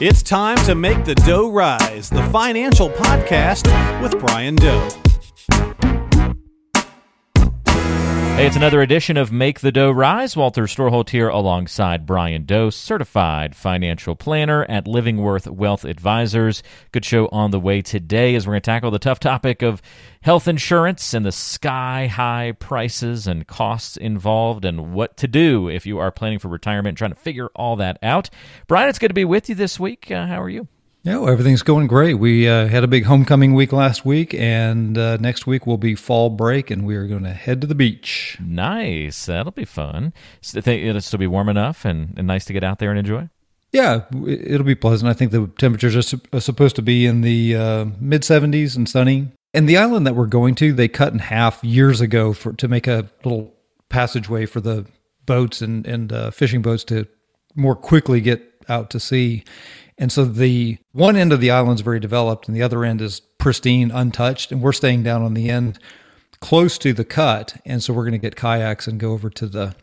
It's time to make the dough rise, the financial podcast with Brian Doe. Hey, it's another edition of Make the Dough Rise. Walter Storholt here alongside Brian Doe, certified financial planner at Livingworth Wealth Advisors. Good show on the way today as we're going to tackle the tough topic of health insurance and the sky high prices and costs involved and what to do if you are planning for retirement, trying to figure all that out. Brian, it's good to be with you this week. Uh, how are you? Yeah, well, everything's going great. We uh, had a big homecoming week last week, and uh, next week will be fall break, and we are going to head to the beach. Nice. That'll be fun. It'll still be warm enough and, and nice to get out there and enjoy? Yeah, it'll be pleasant. I think the temperatures are, su- are supposed to be in the uh, mid 70s and sunny. And the island that we're going to, they cut in half years ago for to make a little passageway for the boats and, and uh, fishing boats to more quickly get out to sea. And so the one end of the island is very developed and the other end is pristine, untouched. And we're staying down on the end close to the cut. And so we're going to get kayaks and go over to the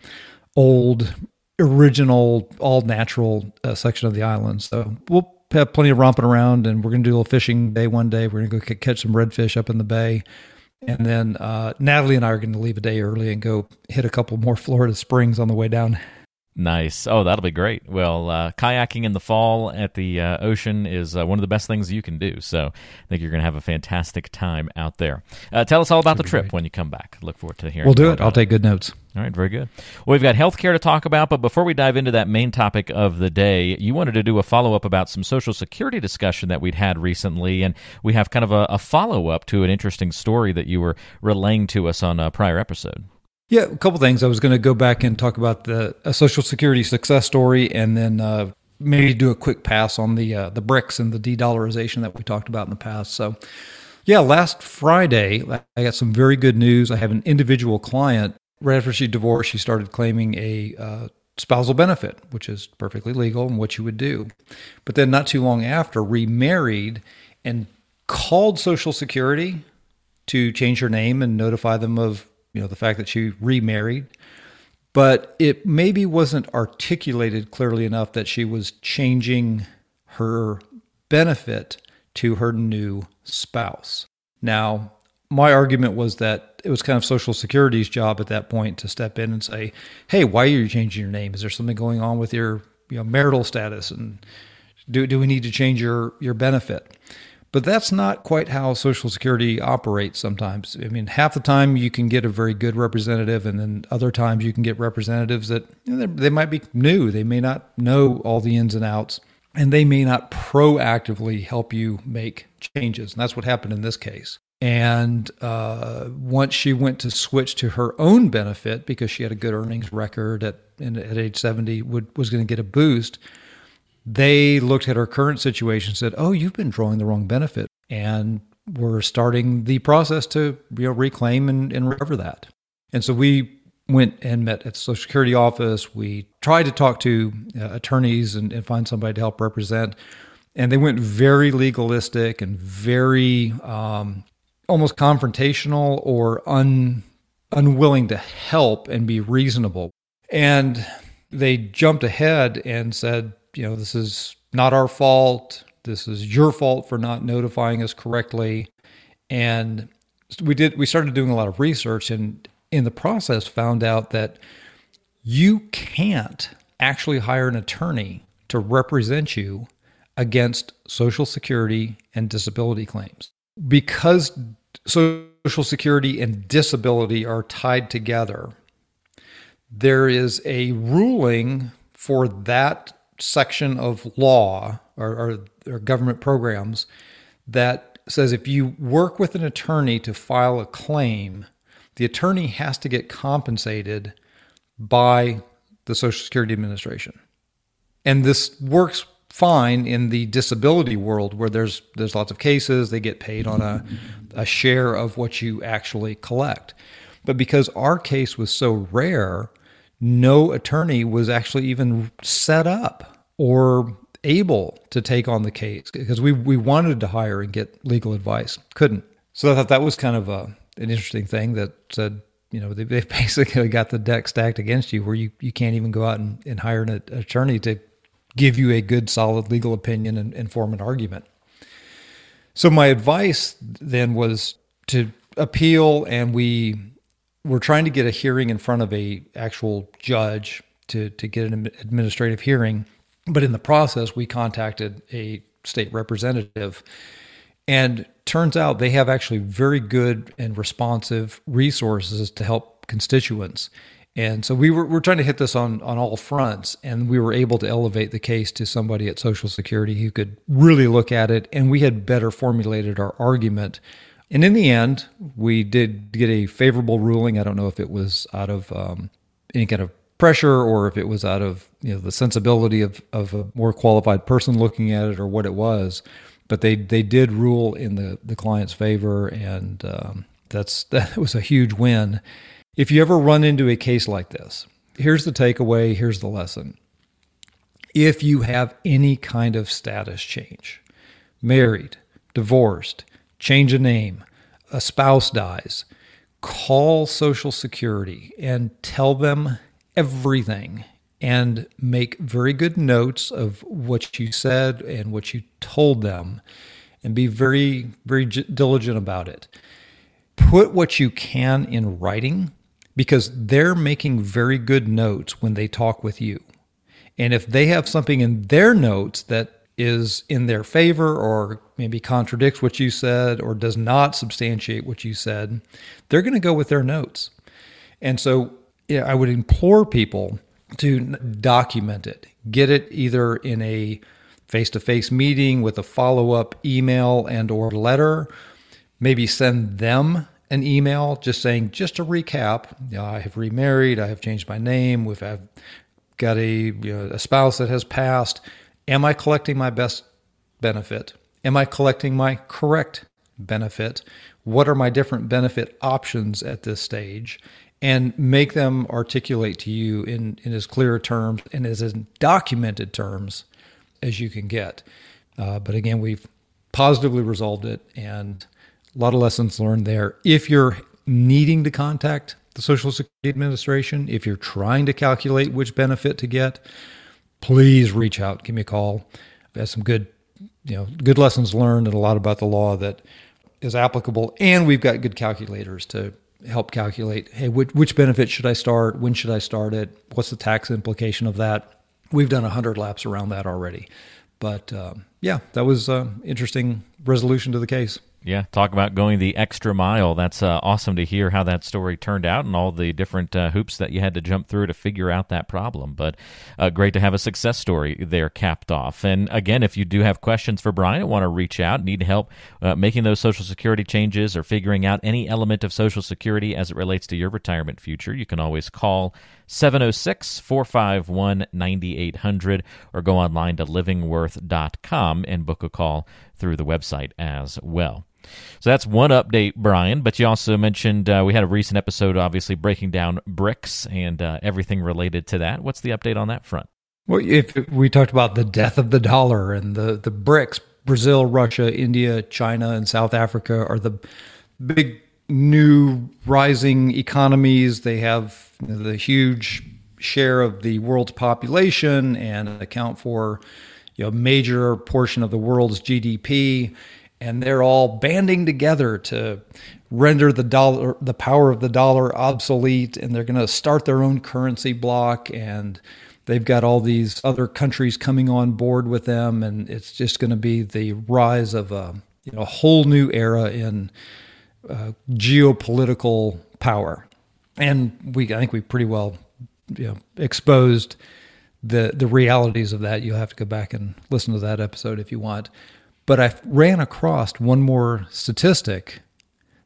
old, original, all natural uh, section of the island. So we'll have plenty of romping around and we're going to do a little fishing day one day. We're going to go catch some redfish up in the bay. And then uh, Natalie and I are going to leave a day early and go hit a couple more Florida springs on the way down. Nice. Oh, that'll be great. Well, uh, kayaking in the fall at the uh, ocean is uh, one of the best things you can do. So I think you're going to have a fantastic time out there. Uh, tell us all about the trip great. when you come back. Look forward to hearing. We'll do it. I'll take good notes. All right, very good. Well, we've got healthcare to talk about, but before we dive into that main topic of the day, you wanted to do a follow up about some Social Security discussion that we'd had recently, and we have kind of a, a follow up to an interesting story that you were relaying to us on a prior episode. Yeah, a couple things. I was going to go back and talk about the Social Security success story, and then uh, maybe do a quick pass on the uh, the BRICS and the de-dollarization that we talked about in the past. So, yeah, last Friday I got some very good news. I have an individual client. Right after she divorced, she started claiming a uh, spousal benefit, which is perfectly legal and what you would do. But then, not too long after, remarried and called Social Security to change her name and notify them of you know the fact that she remarried but it maybe wasn't articulated clearly enough that she was changing her benefit to her new spouse. Now my argument was that it was kind of social security's job at that point to step in and say hey why are you changing your name? Is there something going on with your you know marital status? And do, do we need to change your your benefit but that's not quite how Social Security operates sometimes. I mean, half the time you can get a very good representative, and then other times you can get representatives that you know, they might be new. They may not know all the ins and outs, and they may not proactively help you make changes. And that's what happened in this case. And uh, once she went to switch to her own benefit because she had a good earnings record at, at age 70, would, was going to get a boost they looked at our current situation and said, "Oh, you've been drawing the wrong benefit," and we're starting the process to you know reclaim and, and recover that. And so we went and met at the Social Security office. We tried to talk to uh, attorneys and, and, find somebody to help represent, and they went very legalistic and very um, almost confrontational or un, unwilling to help and be reasonable. And they jumped ahead and said, you know, this is not our fault. This is your fault for not notifying us correctly. And we did we started doing a lot of research and in the process found out that you can't actually hire an attorney to represent you against social security and disability claims. Because social security and disability are tied together, there is a ruling for that section of law or, or, or, government programs that says if you work with an attorney to file a claim, the attorney has to get compensated by the Social Security Administration. And this works fine in the disability world where there's there's lots of cases, they get paid on a, a share of what you actually collect. But because our case was so rare, no attorney was actually even set up or able to take on the case because we, we wanted to hire and get legal advice, couldn't. So I thought that was kind of a, an interesting thing that said, you know, they, they've basically got the deck stacked against you where you, you can't even go out and, and hire an, an attorney to give you a good, solid legal opinion and, and form an argument. So my advice then was to appeal, and we were trying to get a hearing in front of a actual judge to to get an administrative hearing. But in the process, we contacted a state representative, and turns out they have actually very good and responsive resources to help constituents. And so we were, we are trying to hit this on, on all fronts, and we were able to elevate the case to somebody at Social Security who could really look at it, and we had better formulated our argument. And in the end, we did get a favorable ruling. I don't know if it was out of um, any kind of pressure or if it was out of you know the sensibility of, of a more qualified person looking at it or what it was. But they they did rule in the, the client's favor, and um, that's that was a huge win. If you ever run into a case like this, here's the takeaway, here's the lesson. If you have any kind of status change, married, divorced, change a name, a spouse dies, call Social Security and tell them everything and make very good notes of what you said and what you told them and be very, very diligent about it. Put what you can in writing because they're making very good notes when they talk with you. And if they have something in their notes that is in their favor or maybe contradicts what you said or does not substantiate what you said, they're going to go with their notes. And so yeah, I would implore people to document it, get it either in a face-to-face meeting with a follow-up email and or letter, maybe send them an email just saying, just to recap, you know, I have remarried, I have changed my name, we've have got a, you know, a spouse that has passed. Am I collecting my best benefit? Am I collecting my correct benefit? What are my different benefit options at this stage? And make them articulate to you in, in as clear terms and as documented terms as you can get. Uh, but again, we've positively resolved it and a lot of lessons learned there. If you're needing to contact the Social Security Administration, if you're trying to calculate which benefit to get, please reach out. Give me a call. Had some good, you know, good lessons learned and a lot about the law that is applicable. And we've got good calculators to help calculate. Hey, which, which benefit should I start? When should I start it? What's the tax implication of that? We've done a hundred laps around that already. But um, yeah, that was an interesting resolution to the case. Yeah, talk about going the extra mile. That's uh, awesome to hear how that story turned out and all the different uh, hoops that you had to jump through to figure out that problem. But uh, great to have a success story there capped off. And again, if you do have questions for Brian, and want to reach out, need help uh, making those Social Security changes or figuring out any element of Social Security as it relates to your retirement future, you can always call 706 451 9800 or go online to livingworth.com and book a call through the website as well. So that's one update, Brian. But you also mentioned uh, we had a recent episode, obviously breaking down BRICS and uh, everything related to that. What's the update on that front? Well, if we talked about the death of the dollar and the the BRICS, Brazil, Russia, India, China, and South Africa are the big new rising economies. They have the huge share of the world's population and account for you know, a major portion of the world's GDP and they're all banding together to render the dollar the power of the dollar obsolete and they're going to start their own currency block and they've got all these other countries coming on board with them and it's just going to be the rise of a you know a whole new era in uh, geopolitical power. And we I think we pretty well you know exposed the the realities of that. You'll have to go back and listen to that episode if you want but I ran across one more statistic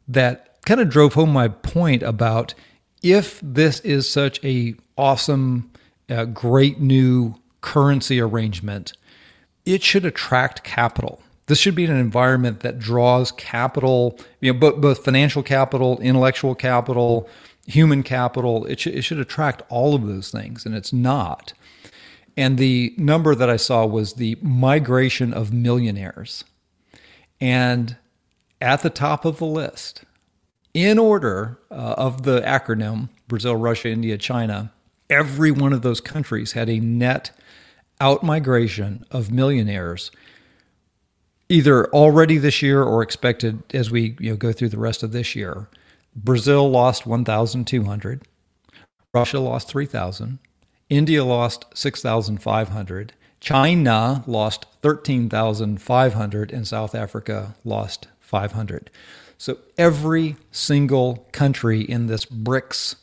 that kind of drove home my point about if this is such a awesome, uh, great new currency arrangement, it should attract capital. This should be an environment that draws capital, you know, both, both financial capital, intellectual capital, human capital. It should, it should attract all of those things, and it's not. And the number that I saw was the migration of millionaires. And at the top of the list, in order uh, of the acronym Brazil, Russia, India, China, every one of those countries had a net outmigration of millionaires either already this year or expected as we you know, go through the rest of this year. Brazil lost 1,200. Russia lost 3,000. India lost 6,500. China lost 13,500. And South Africa lost 500. So every single country in this BRICS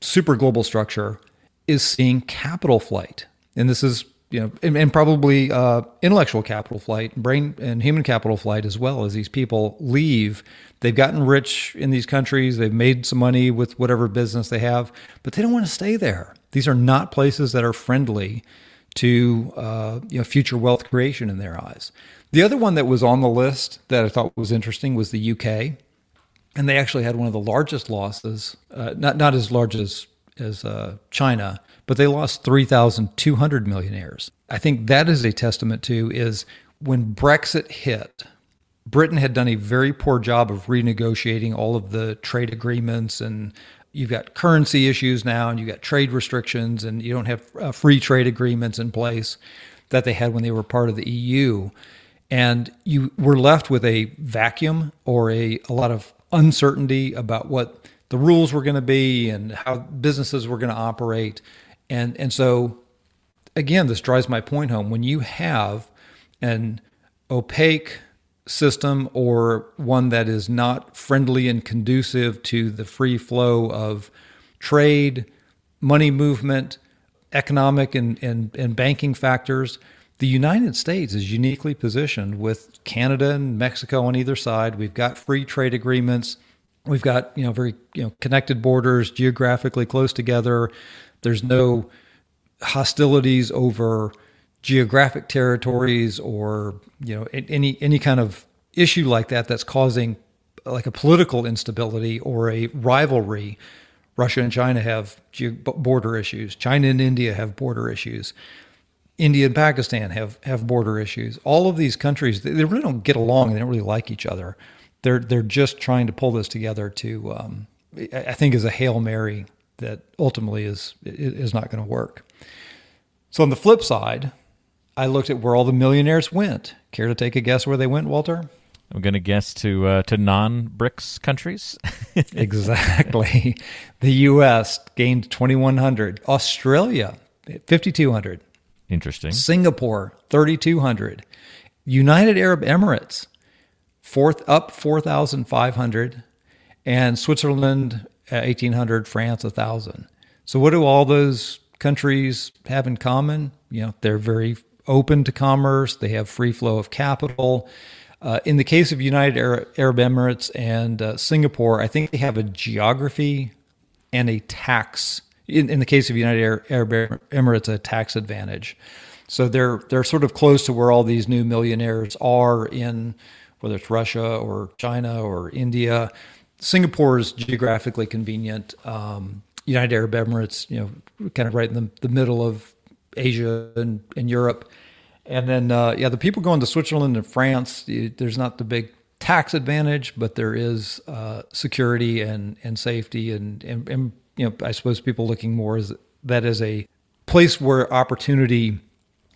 super global structure is seeing capital flight. And this is you know, and, and probably uh, intellectual capital flight, brain and human capital flight as well as these people leave. They've gotten rich in these countries. They've made some money with whatever business they have, but they don't want to stay there. These are not places that are friendly to uh, you know future wealth creation in their eyes. The other one that was on the list that I thought was interesting was the UK, and they actually had one of the largest losses. Uh, not not as large as as uh, China, but they lost 3,200 millionaires. I think that is a testament to is when Brexit hit, Britain had done a very poor job of renegotiating all of the trade agreements and you've got currency issues now and you've got trade restrictions and you don't have uh, free trade agreements in place that they had when they were part of the EU and you were left with a vacuum or a, a lot of uncertainty about what the rules were going to be and how businesses were going to operate and and so again, this drives my point home. When you have an opaque system or one that is not friendly and conducive to the free flow of trade, money movement, economic and, and, and banking factors, the United States is uniquely positioned with Canada and Mexico on either side. We've got free trade agreements. We've got, you know, very, you know, connected borders, geographically close together. There's no hostilities over geographic territories or you know any any kind of issue like that that's causing like a political instability or a rivalry. Russia and China have border issues. China and India have border issues. India and Pakistan have have border issues. All of these countries they really don't get along. They don't really like each other. They're they're just trying to pull this together to um, I think is a hail mary that ultimately is is not going to work. So on the flip side, I looked at where all the millionaires went. Care to take a guess where they went, Walter? I'm going to guess to uh, to non-BRICS countries. exactly. The U.S. gained 2,100. Australia, 5,200. Interesting. Singapore, 3,200. United Arab Emirates, fourth up 4,500, and Switzerland 1800, France 1000. So what do all those countries have in common? You know, they're very open to commerce, they have free flow of capital. Uh, in the case of United Arab Emirates and uh, Singapore, I think they have a geography and a tax. In, in the case of United Arab Emirates, a tax advantage. So they're they're sort of close to where all these new millionaires are in whether it's Russia or China or India. Singapore is geographically convenient. Um, United Arab Emirates, you know, kind of right in the, the middle of Asia and, and Europe. And then, uh, yeah, the people going to Switzerland and France, there's not the big tax advantage, but there is uh, security and, and safety. And, and, and, you know, I suppose people looking more as that as a place where opportunity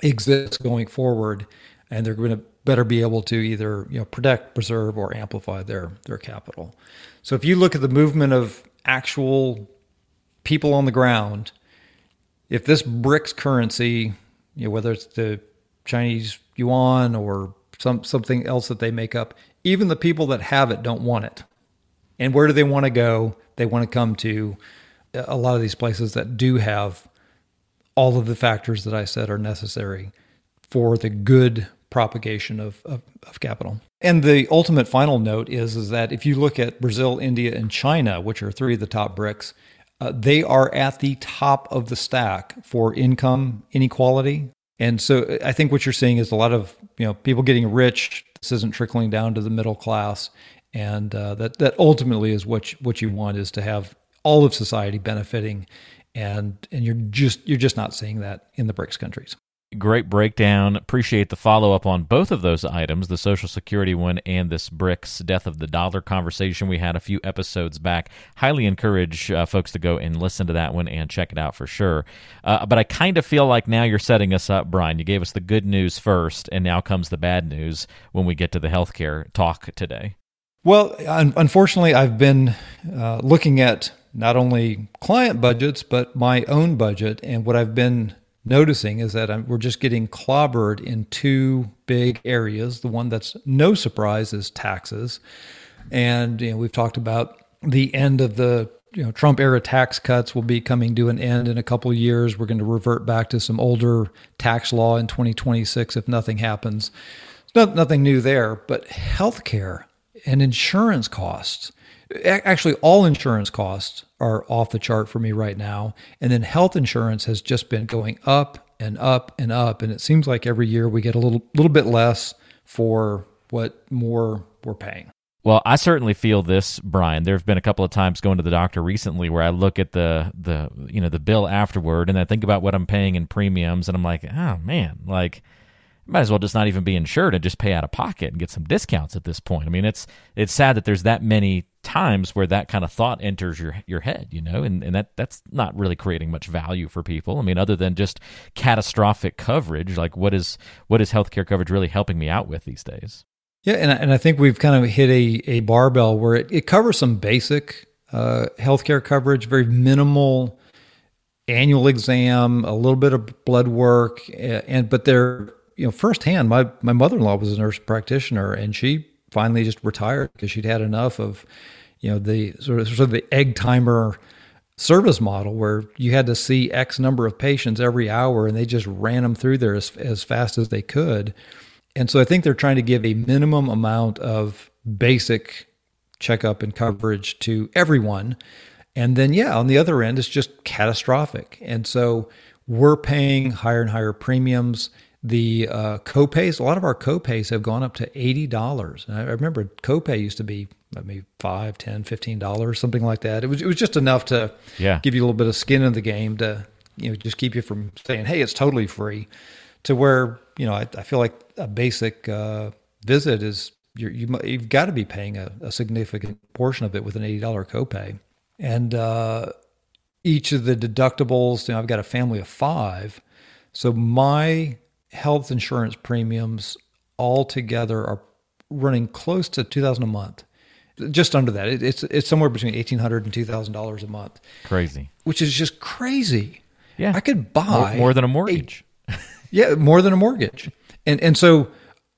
exists going forward. And they're going to better be able to either you know protect, preserve, or amplify their their capital. So if you look at the movement of actual people on the ground, if this BRICS currency, you know, whether it's the Chinese yuan or some something else that they make up, even the people that have it don't want it. And where do they want to go? They want to come to a lot of these places that do have all of the factors that I said are necessary for the good propagation of, of, of, capital. And the ultimate final note is, is that if you look at Brazil, India, and China, which are three of the top BRICS, uh, they are at the top of the stack for income inequality. And so I think what you're seeing is a lot of you know people getting rich. This isn't trickling down to the middle class, and uh, that that ultimately is what you, what you want is to have all of society benefiting, and and you're just you're just not seeing that in the BRICS countries. Great breakdown. Appreciate the follow up on both of those items the Social Security one and this BRICS death of the dollar conversation we had a few episodes back. Highly encourage uh, folks to go and listen to that one and check it out for sure. Uh, but I kind of feel like now you're setting us up, Brian. You gave us the good news first, and now comes the bad news when we get to the healthcare talk today. Well, un- unfortunately, I've been uh, looking at not only client budgets, but my own budget. And what I've been noticing is that I'm, we're just getting clobbered in two big areas. The one that's no surprise is taxes. And you know, we've talked about the end of the you know Trump era tax cuts will be coming to an end in a couple years. We're going to revert back to some older tax law in 2026 if nothing happens. It's nothing new there, but healthcare and insurance costs actually all insurance costs are off the chart for me right now. And then health insurance has just been going up and up and up. And it seems like every year we get a little little bit less for what more we're paying. Well, I certainly feel this, Brian. There have been a couple of times going to the doctor recently where I look at the the you know the bill afterward and I think about what I'm paying in premiums and I'm like, oh man, like might as well just not even be insured and just pay out of pocket and get some discounts at this point. I mean, it's it's sad that there's that many times where that kind of thought enters your your head, you know, and, and that that's not really creating much value for people. I mean, other than just catastrophic coverage, like what is what is healthcare coverage really helping me out with these days? Yeah, and and I think we've kind of hit a a barbell where it, it covers some basic uh, healthcare coverage, very minimal annual exam, a little bit of blood work, and but they're you know firsthand. My my mother in law was a nurse practitioner, and she finally just retired because she'd had enough of you know the sort of sort of the egg timer service model where you had to see X number of patients every hour, and they just ran them through there as as fast as they could. And so I think they're trying to give a minimum amount of basic checkup and coverage to everyone. And then, yeah, on the other end, it's just catastrophic. And so we're paying higher and higher premiums the uh, copays, a lot of our copays have gone up to $80. And I remember copay used to be maybe five, ten, fifteen dollars, something like that. It was it was just enough to yeah. give you a little bit of skin in the game to you know just keep you from saying, hey, it's totally free, to where you know I, I feel like a basic uh, visit is you're, you you've got to be paying a, a, significant portion of it with an eighty dollar copay, and uh, each of the deductibles. You know, I've got a family of five, so my health insurance premiums altogether are running close to 2000 a month. Just under that. It, it's it's somewhere between 1800 and 2000 dollars a month. Crazy. Which is just crazy. Yeah. I could buy more, more than a mortgage. A, yeah more than a mortgage. And and so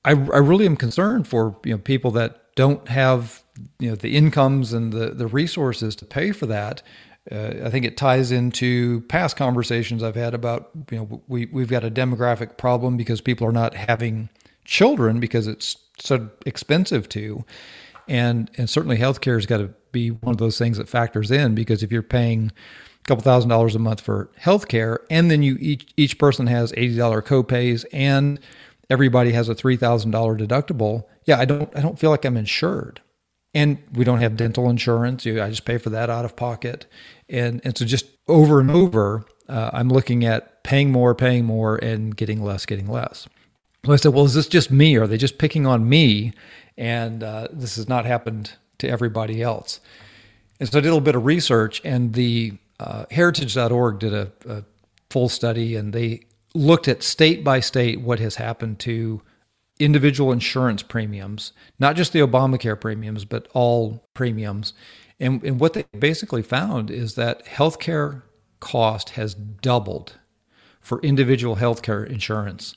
I, I really am concerned for you know people that don't have you know the incomes and the the resources to pay for that uh, I think it ties into past conversations I've had about you know we we've got a demographic problem because people are not having children because it's so expensive to, and and certainly healthcare has got to be one of those things that factors in because if you're paying a couple thousand dollars a month for healthcare and then you each each person has eighty dollar copays and everybody has a three thousand dollar deductible, yeah, I don't I don't feel like I'm insured and we don't have dental insurance. I just pay for that out of pocket, and and so just over and over, uh, I'm looking at paying more, paying more, and getting less, getting less. So I said, well, is this just me? Are they just picking on me? And uh, this has not happened to everybody else. And so I did a little bit of research, and the uh, Heritage.org did a, a full study, and they looked at state by state what has happened to individual insurance premiums, not just the Obamacare premiums, but all premiums. And, and what they basically found is that healthcare cost has doubled for individual healthcare insurance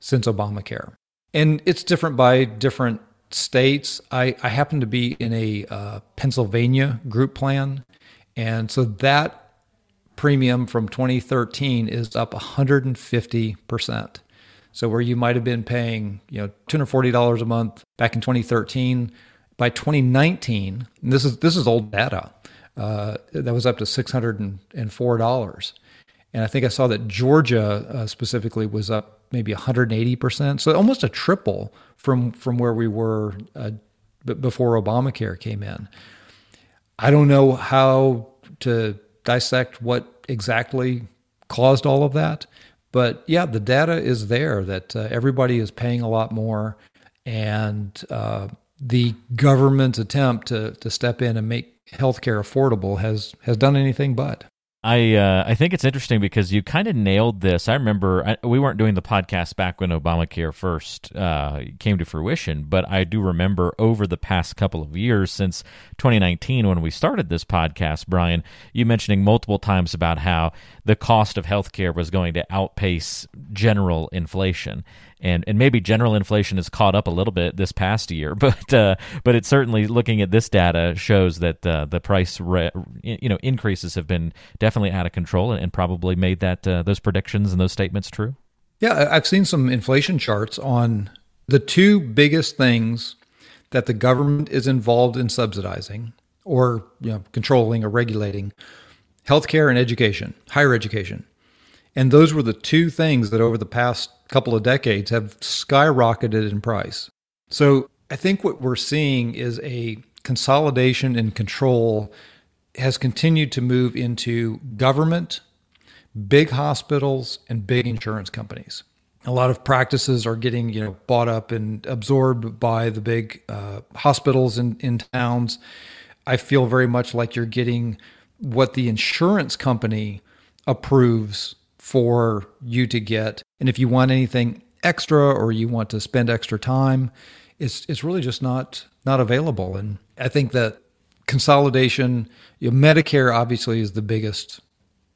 since Obamacare. And it's different by different states. I, I happen to be in a uh, Pennsylvania group plan. And so that premium from 2013 is up 150%. So where you might have been paying, you know, $240 a month back in 2013, by 2019, this is this is old data, uh, that was up to $604. And I think I saw that Georgia uh, specifically was up maybe 180%. So almost a triple from from where we were uh, b- before Obamacare came in. I don't know how to dissect what exactly caused all of that, But yeah, the data is there that uh, everybody is paying a lot more, and uh, the government's attempt to to step in and make healthcare affordable has has done anything but. I uh, I think it's interesting because you kind of nailed this. I remember I, we weren't doing the podcast back when Obamacare first uh, came to fruition, but I do remember over the past couple of years since 2019 when we started this podcast, Brian, you mentioning multiple times about how the cost of healthcare was going to outpace general inflation and and maybe general inflation has caught up a little bit this past year, but uh, but it's certainly looking at this data shows that uh, the price re- you know increases have been definitely out of control and, and probably made that uh, those predictions and those statements true. Yeah, I've seen some inflation charts on the two biggest things that the government is involved in subsidizing or you know controlling or regulating healthcare and education, higher education. And those were the two things that over the past couple of decades have skyrocketed in price. So I think what we're seeing is a consolidation and control has continued to move into government, big hospitals, and big insurance companies. A lot of practices are getting, you know, bought up and absorbed by the big uh, hospitals in, in towns. I feel very much like you're getting what the insurance company approves for you to get. And if you want anything extra or you want to spend extra time, it's it's really just not not available. And I think that consolidation, you know, Medicare obviously is the biggest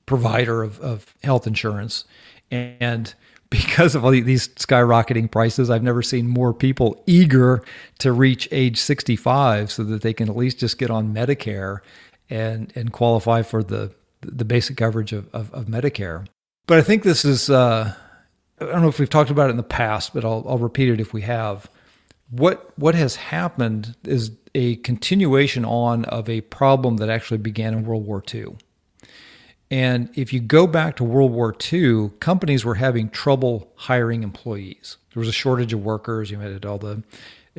provider of, of health insurance. And because of all these skyrocketing prices, I've never seen more people eager to reach age 65 so that they can at least just get on Medicare and and qualify for the the basic coverage of, of, of Medicare. But I think this is, uh, I don't know if we've talked about it in the past, but I'll, I'll repeat it if we have. What, what has happened is a continuation on of a problem that actually began in World War II. And if you go back to World War II, companies were having trouble hiring employees. There was a shortage of workers. You had all the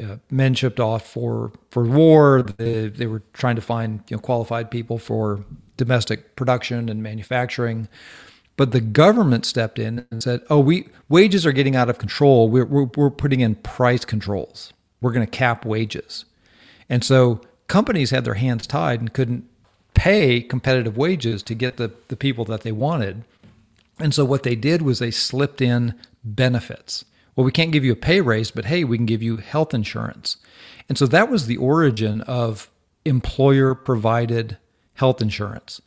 uh, men shipped off for for war. They, they were trying to find you know qualified people for domestic production and manufacturing. But the government stepped in and said, "Oh, we wages are getting out of control. We're we're, we're putting in price controls. We're going to cap wages." And so companies had their hands tied and couldn't pay competitive wages to get the, the people that they wanted. And so what they did was they slipped in benefits. Well, we can't give you a pay raise, but hey, we can give you health insurance. And so that was the origin of employer provided health insurance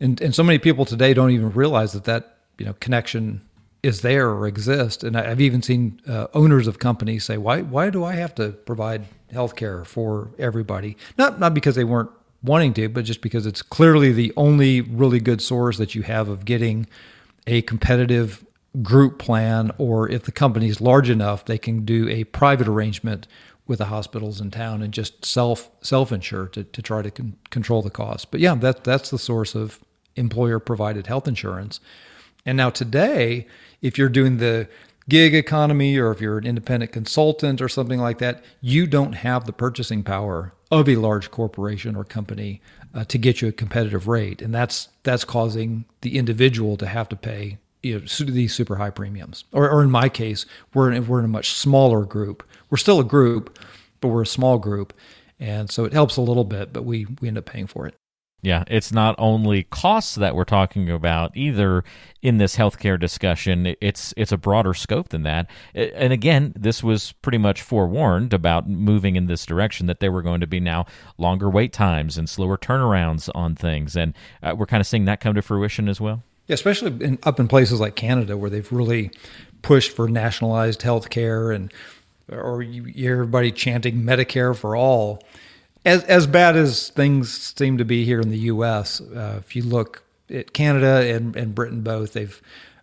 and and so many people today don't even realize that that you know connection is there or exists. And I've even seen uh, owners of companies say, "Why why do I have to provide health care for everybody?" Not not because they weren't wanting to, but just because it's clearly the only really good source that you have of getting a competitive group plan, or if the company is large enough, they can do a private arrangement with the hospitals in town and just self self insure to, to try to con- control the cost. But yeah, that that's the source of employer provided health insurance. And now today, if you're doing the gig economy or if you're an independent consultant or something like that, you don't have the purchasing power of a large corporation or company uh, to get you a competitive rate, and that's that's causing the individual to have to pay you know, these super high premiums. Or, or in my case, we're in, we're in a much smaller group. We're still a group, but we're a small group, and so it helps a little bit, but we we end up paying for it. Yeah, it's not only costs that we're talking about either in this healthcare discussion. It's it's a broader scope than that. And again, this was pretty much forewarned about moving in this direction that there were going to be now longer wait times and slower turnarounds on things, and uh, we're kind of seeing that come to fruition as well. Yeah, especially in, up in places like Canada where they've really pushed for nationalized healthcare and or you hear everybody chanting Medicare for all as as bad as things seem to be here in the U.S., uh, if you look at Canada and, and Britain both, they've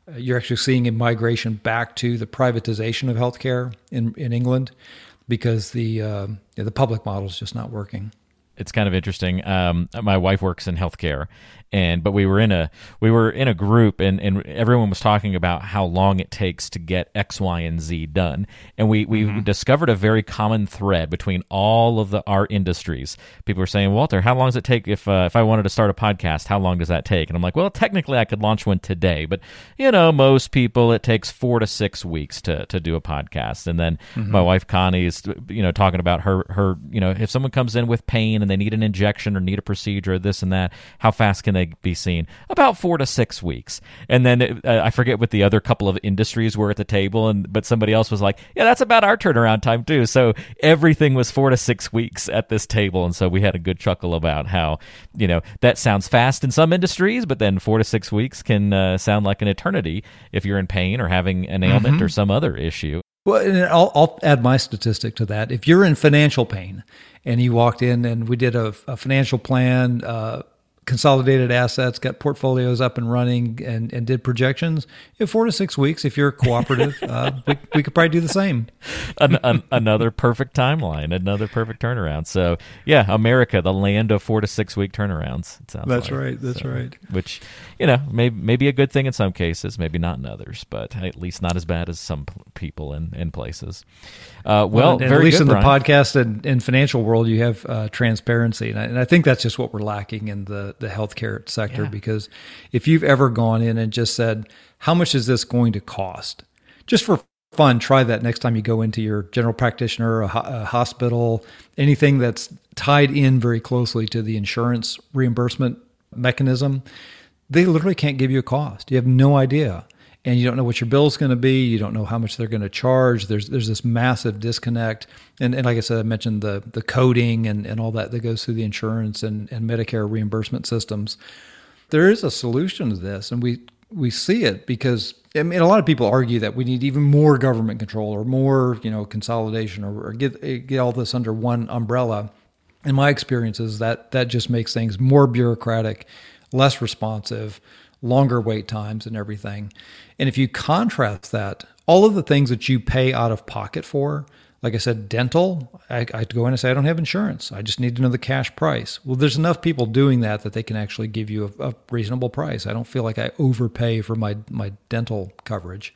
uh, you're actually seeing a migration back to the privatization of healthcare in in England because the uh, the public model is just not working. It's kind of interesting. Um, my wife works in healthcare, and but we were in a we were in a group and, and everyone was talking about how long it takes to get X, Y, and Z done. And we, we mm-hmm. discovered a very common thread between all of the our industries. People were saying, Walter, how long does it take if uh, if I wanted to start a podcast? How long does that take? And I'm like, well, technically I could launch one today, but you know, most people it takes four to six weeks to to do a podcast. And then mm-hmm. my wife Connie is you know talking about her her you know if someone comes in with pain and they need an injection or need a procedure this and that, how fast can they be seen? About four to six weeks. And then uh, I forget what the other couple of industries were at the table, and but somebody else was like, yeah, that's about our turnaround time too. So everything was four to six weeks at this table, and so we had a good chuckle about how you know that sounds fast in some industries, but then four to six weeks can uh, sound like an eternity if you're in pain or having an ailment mm-hmm. or some other issue. Well, I'll, I'll, add my statistic to that. If you're in financial pain and he walked in and we did a, a financial plan, uh, consolidated assets, got portfolios up and running, and, and did projections. In four to six weeks, if you're cooperative, uh, we, we could probably do the same. an, an, another perfect timeline, another perfect turnaround. So, yeah, America, the land of four to six week turnarounds. that's like. right. That's so, right. Which, you know, may, maybe a good thing in some cases, maybe not in others, but at least not as bad as some people in, in places. Uh, well, well at least good, in Brian. the podcast and, and financial world, you have uh, transparency. And I, and I think that's just what we're lacking in the the healthcare sector yeah. because if you've ever gone in and just said, "How much is this going to cost?" Just for fun, try that next time you go into your general practitioner, a, a hospital, anything that's tied in very closely to the insurance reimbursement mechanism. They literally can't give you a cost. You have no idea and you don't know what your bill is going to be. You don't know how much they're going to charge. There's there's this massive disconnect. And, and like I said, I mentioned the the coding and, and all that that goes through the insurance and, and Medicare reimbursement systems. There is a solution to this, and we we see it because I mean a lot of people argue that we need even more government control or more you know consolidation or, or get get all this under one umbrella. In my experience, is that that just makes things more bureaucratic, less responsive longer wait times and everything. And if you contrast that, all of the things that you pay out of pocket for, like I said, dental, I, I go in and say, I don't have insurance. I just need to know the cash price. Well, there's enough people doing that that they can actually give you a, a reasonable price. I don't feel like I overpay for my, my dental coverage.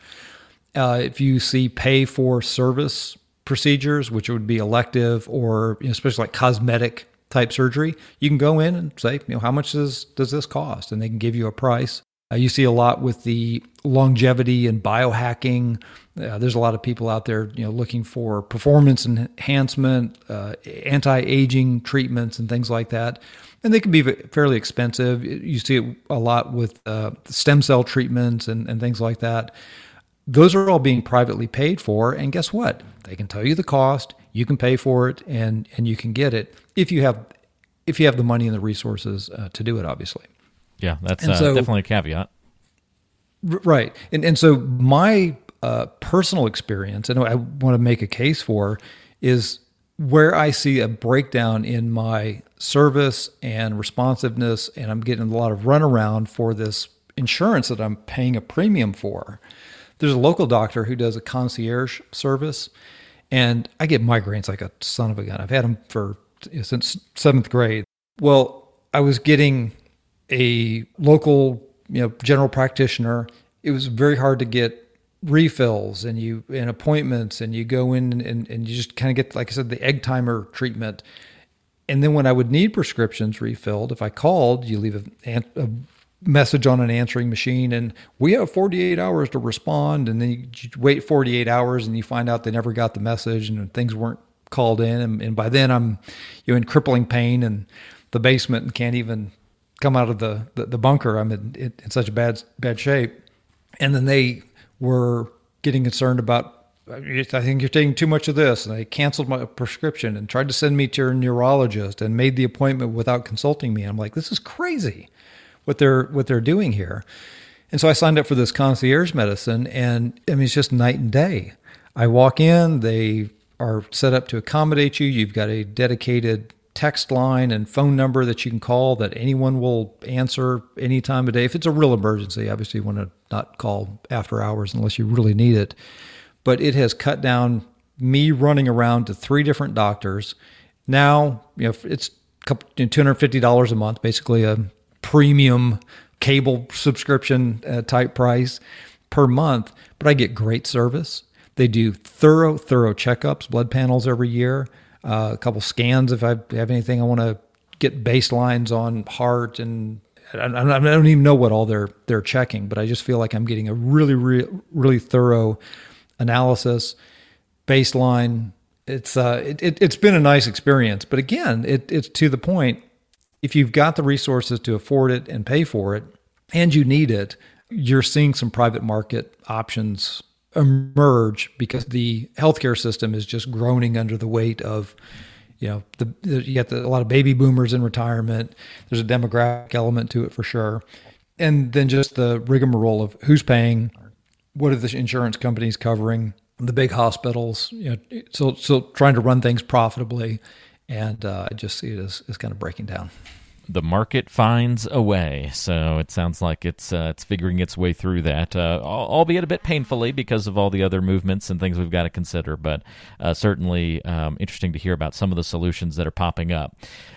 Uh, if you see pay for service procedures, which would be elective or you know, especially like cosmetic type surgery, you can go in and say, you know, how much does does this cost, and they can give you a price. Uh, you see a lot with the longevity and biohacking. Uh, there's a lot of people out there, you know, looking for performance enhancement, uh, anti-aging treatments, and things like that. And they can be fairly expensive. You see it a lot with uh, stem cell treatments and, and things like that. Those are all being privately paid for. And guess what? They can tell you the cost. You can pay for it, and and you can get it if you have if you have the money and the resources uh, to do it. Obviously. Yeah, that's uh, so, definitely a caveat. Right, and and so my uh, personal experience, and I want to make a case for, is where I see a breakdown in my service and responsiveness, and I'm getting a lot of runaround for this insurance that I'm paying a premium for. There's a local doctor who does a concierge service, and I get migraines like a son of a gun. I've had them for since seventh grade. Well, I was getting a local, you know, general practitioner. It was very hard to get refills and you and appointments and you go in and, and you just kind of get like I said the egg timer treatment. And then when I would need prescriptions refilled, if I called, you leave a, a message on an answering machine and we have 48 hours to respond and then you wait 48 hours and you find out they never got the message and things weren't called in and, and by then i'm you know in crippling pain and the basement and can't even come out of the the, the bunker i'm in, in, in such a bad bad shape and then they were getting concerned about I think you're taking too much of this. And they canceled my prescription and tried to send me to your neurologist and made the appointment without consulting me. I'm like, this is crazy what they're what they're doing here. And so I signed up for this concierge medicine, and I mean it's just night and day. I walk in, they are set up to accommodate you. You've got a dedicated text line and phone number that you can call that anyone will answer any time of day. If it's a real emergency, obviously you want to not call after hours unless you really need it. But it has cut down me running around to three different doctors. Now, you know, it's two hundred fifty dollars a month, basically a premium cable subscription uh, type price per month. But I get great service. They do thorough, thorough checkups, blood panels every year, uh, a couple scans if I have anything I want to get baselines on heart and I don't even know what all they're they're checking, but I just feel like I'm getting a really, really, really thorough analysis, baseline. It's uh, it, it has been a nice experience, but again, it, it's to the point. If you've got the resources to afford it and pay for it, and you need it, you're seeing some private market options emerge because the healthcare system is just groaning under the weight of you know the, you got the, a lot of baby boomers in retirement. There's a demographic element to it for sure. And then just the rigmarole of who's paying what are the insurance companies covering the big hospitals you know so so trying to run things profitably. And uh, i just see it as, as kind of breaking down the market finds a way. So it sounds like it's uh, it's figuring its way through that, uh, albeit a bit painfully because of all the other movements and things we've got to consider. But uh, certainly um, interesting to hear about some of the solutions that are popping up.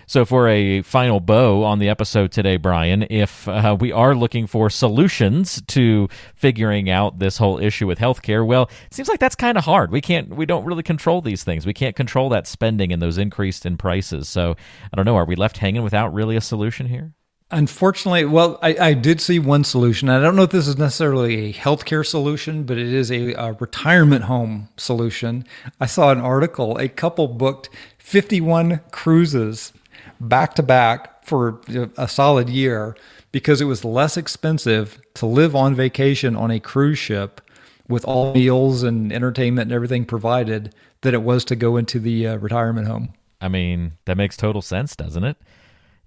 So for a final bow on the episode today, Brian, if uh, we are looking for solutions to figuring out this whole issue with healthcare, well, it seems like that's kind of hard. We can't we don't really control these things. We can't control that spending and those increased in prices. So I don't know. Are we left hanging without really a solution here? Unfortunately, well, I, I, did see one solution. I don't know if this is necessarily a healthcare solution, but it is a, a, retirement home solution. I saw an article, a couple booked 51 cruises back to back for a solid year because it was less expensive to live on vacation on a cruise ship with all meals and entertainment and everything provided than it was to go into the uh, retirement home. I mean, that makes total sense, doesn't it?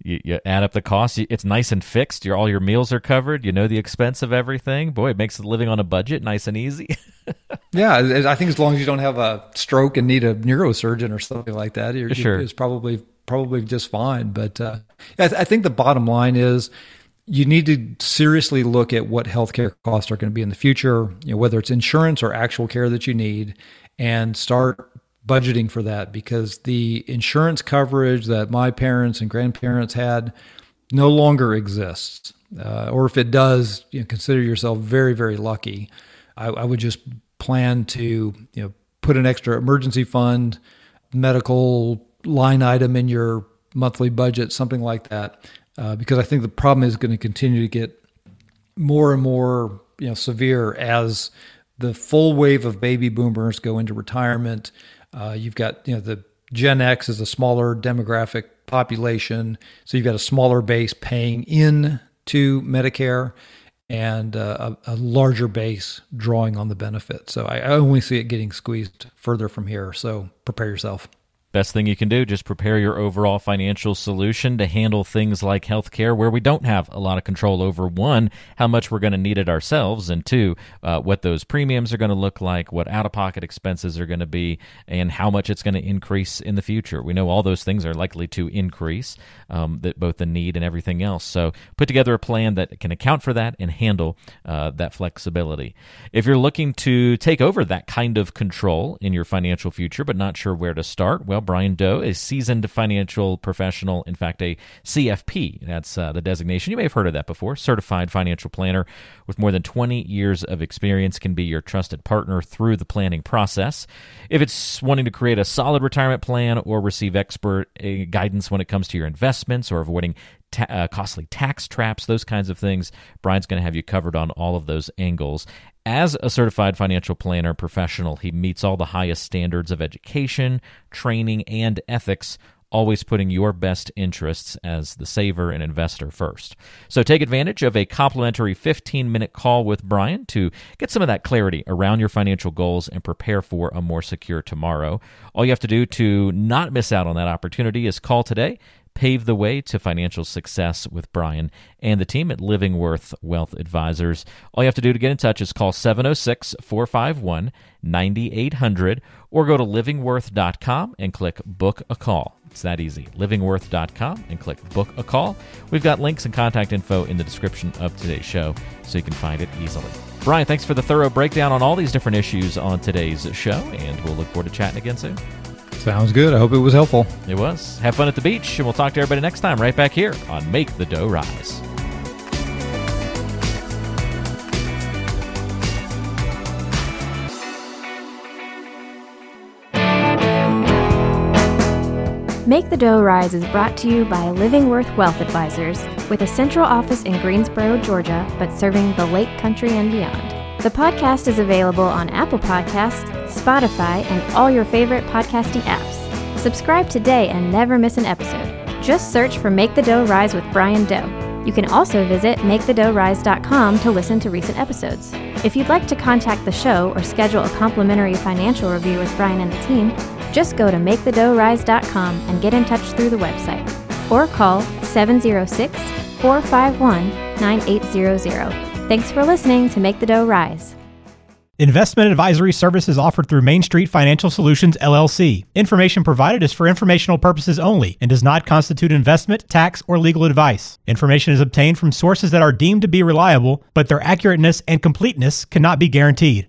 You, you add up the cost. It's nice and fixed. Your all your meals are covered. You know the expense of everything. Boy, it makes living on a budget nice and easy. yeah, I think as long as you don't have a stroke and need a neurosurgeon or something like that, you're, sure. it's probably probably just fine. But uh, I, th- I think the bottom line is you need to seriously look at what healthcare costs are going to be in the future. You know, whether it's insurance or actual care that you need, and start budgeting for that because the insurance coverage that my parents and grandparents had no longer exists. Uh, or if it does, you know, consider yourself very, very lucky. I, I, would just plan to, you know, put an extra emergency fund, medical line item in your monthly budget, something like that, uh, because I think the problem is going to continue to get more and more, you know, severe as the full wave of baby boomers go into retirement. Uh, you've got you know the Gen X is a smaller demographic population, so you've got a smaller base paying in to Medicare and uh, a, a, larger base drawing on the benefit. So I, I only see it getting squeezed further from here. So prepare yourself. Best thing you can do, just prepare your overall financial solution to handle things like healthcare where we don't have a lot of control over one, how much we're going to need it ourselves, and two, uh, what those premiums are going to look like, what out of pocket expenses are going to be, and how much it's going to increase in the future. We know all those things are likely to increase, um, that both the need and everything else. So put together a plan that can account for that and handle uh, that flexibility. If you're looking to take over that kind of control in your financial future, but not sure where to start, well, Brian Doe, a seasoned financial professional, in fact, a CFP. That's uh, the designation. You may have heard of that before. Certified financial planner with more than 20 years of experience can be your trusted partner through the planning process. If it's wanting to create a solid retirement plan or receive expert uh, guidance when it comes to your investments or avoiding Ta- uh, costly tax traps, those kinds of things. Brian's going to have you covered on all of those angles. As a certified financial planner professional, he meets all the highest standards of education, training, and ethics, always putting your best interests as the saver and investor first. So take advantage of a complimentary 15 minute call with Brian to get some of that clarity around your financial goals and prepare for a more secure tomorrow. All you have to do to not miss out on that opportunity is call today pave the way to financial success with Brian and the team at Livingworth Wealth Advisors. All you have to do to get in touch is call 706 451 9800 or go to livingworth.com and click book a call. It's that easy. Livingworth.com and click book a call. We've got links and contact info in the description of today's show so you can find it easily. Brian, thanks for the thorough breakdown on all these different issues on today's show, and we'll look forward to chatting again soon. Sounds good. I hope it was helpful. It was. Have fun at the beach, and we'll talk to everybody next time right back here on Make the Dough Rise. Make the Dough Rise is brought to you by Living Worth Wealth Advisors, with a central office in Greensboro, Georgia, but serving the Lake Country and beyond. The podcast is available on Apple Podcasts, Spotify, and all your favorite podcasting apps. Subscribe today and never miss an episode. Just search for Make the Dough Rise with Brian Doe. You can also visit MakeTheDoughRise.com to listen to recent episodes. If you'd like to contact the show or schedule a complimentary financial review with Brian and the team, just go to MakeTheDoughRise.com and get in touch through the website. Or call 706 451 9800. Thanks for listening to Make the Dough Rise. Investment advisory services offered through Main Street Financial Solutions LLC. Information provided is for informational purposes only and does not constitute investment, tax, or legal advice. Information is obtained from sources that are deemed to be reliable, but their accurateness and completeness cannot be guaranteed.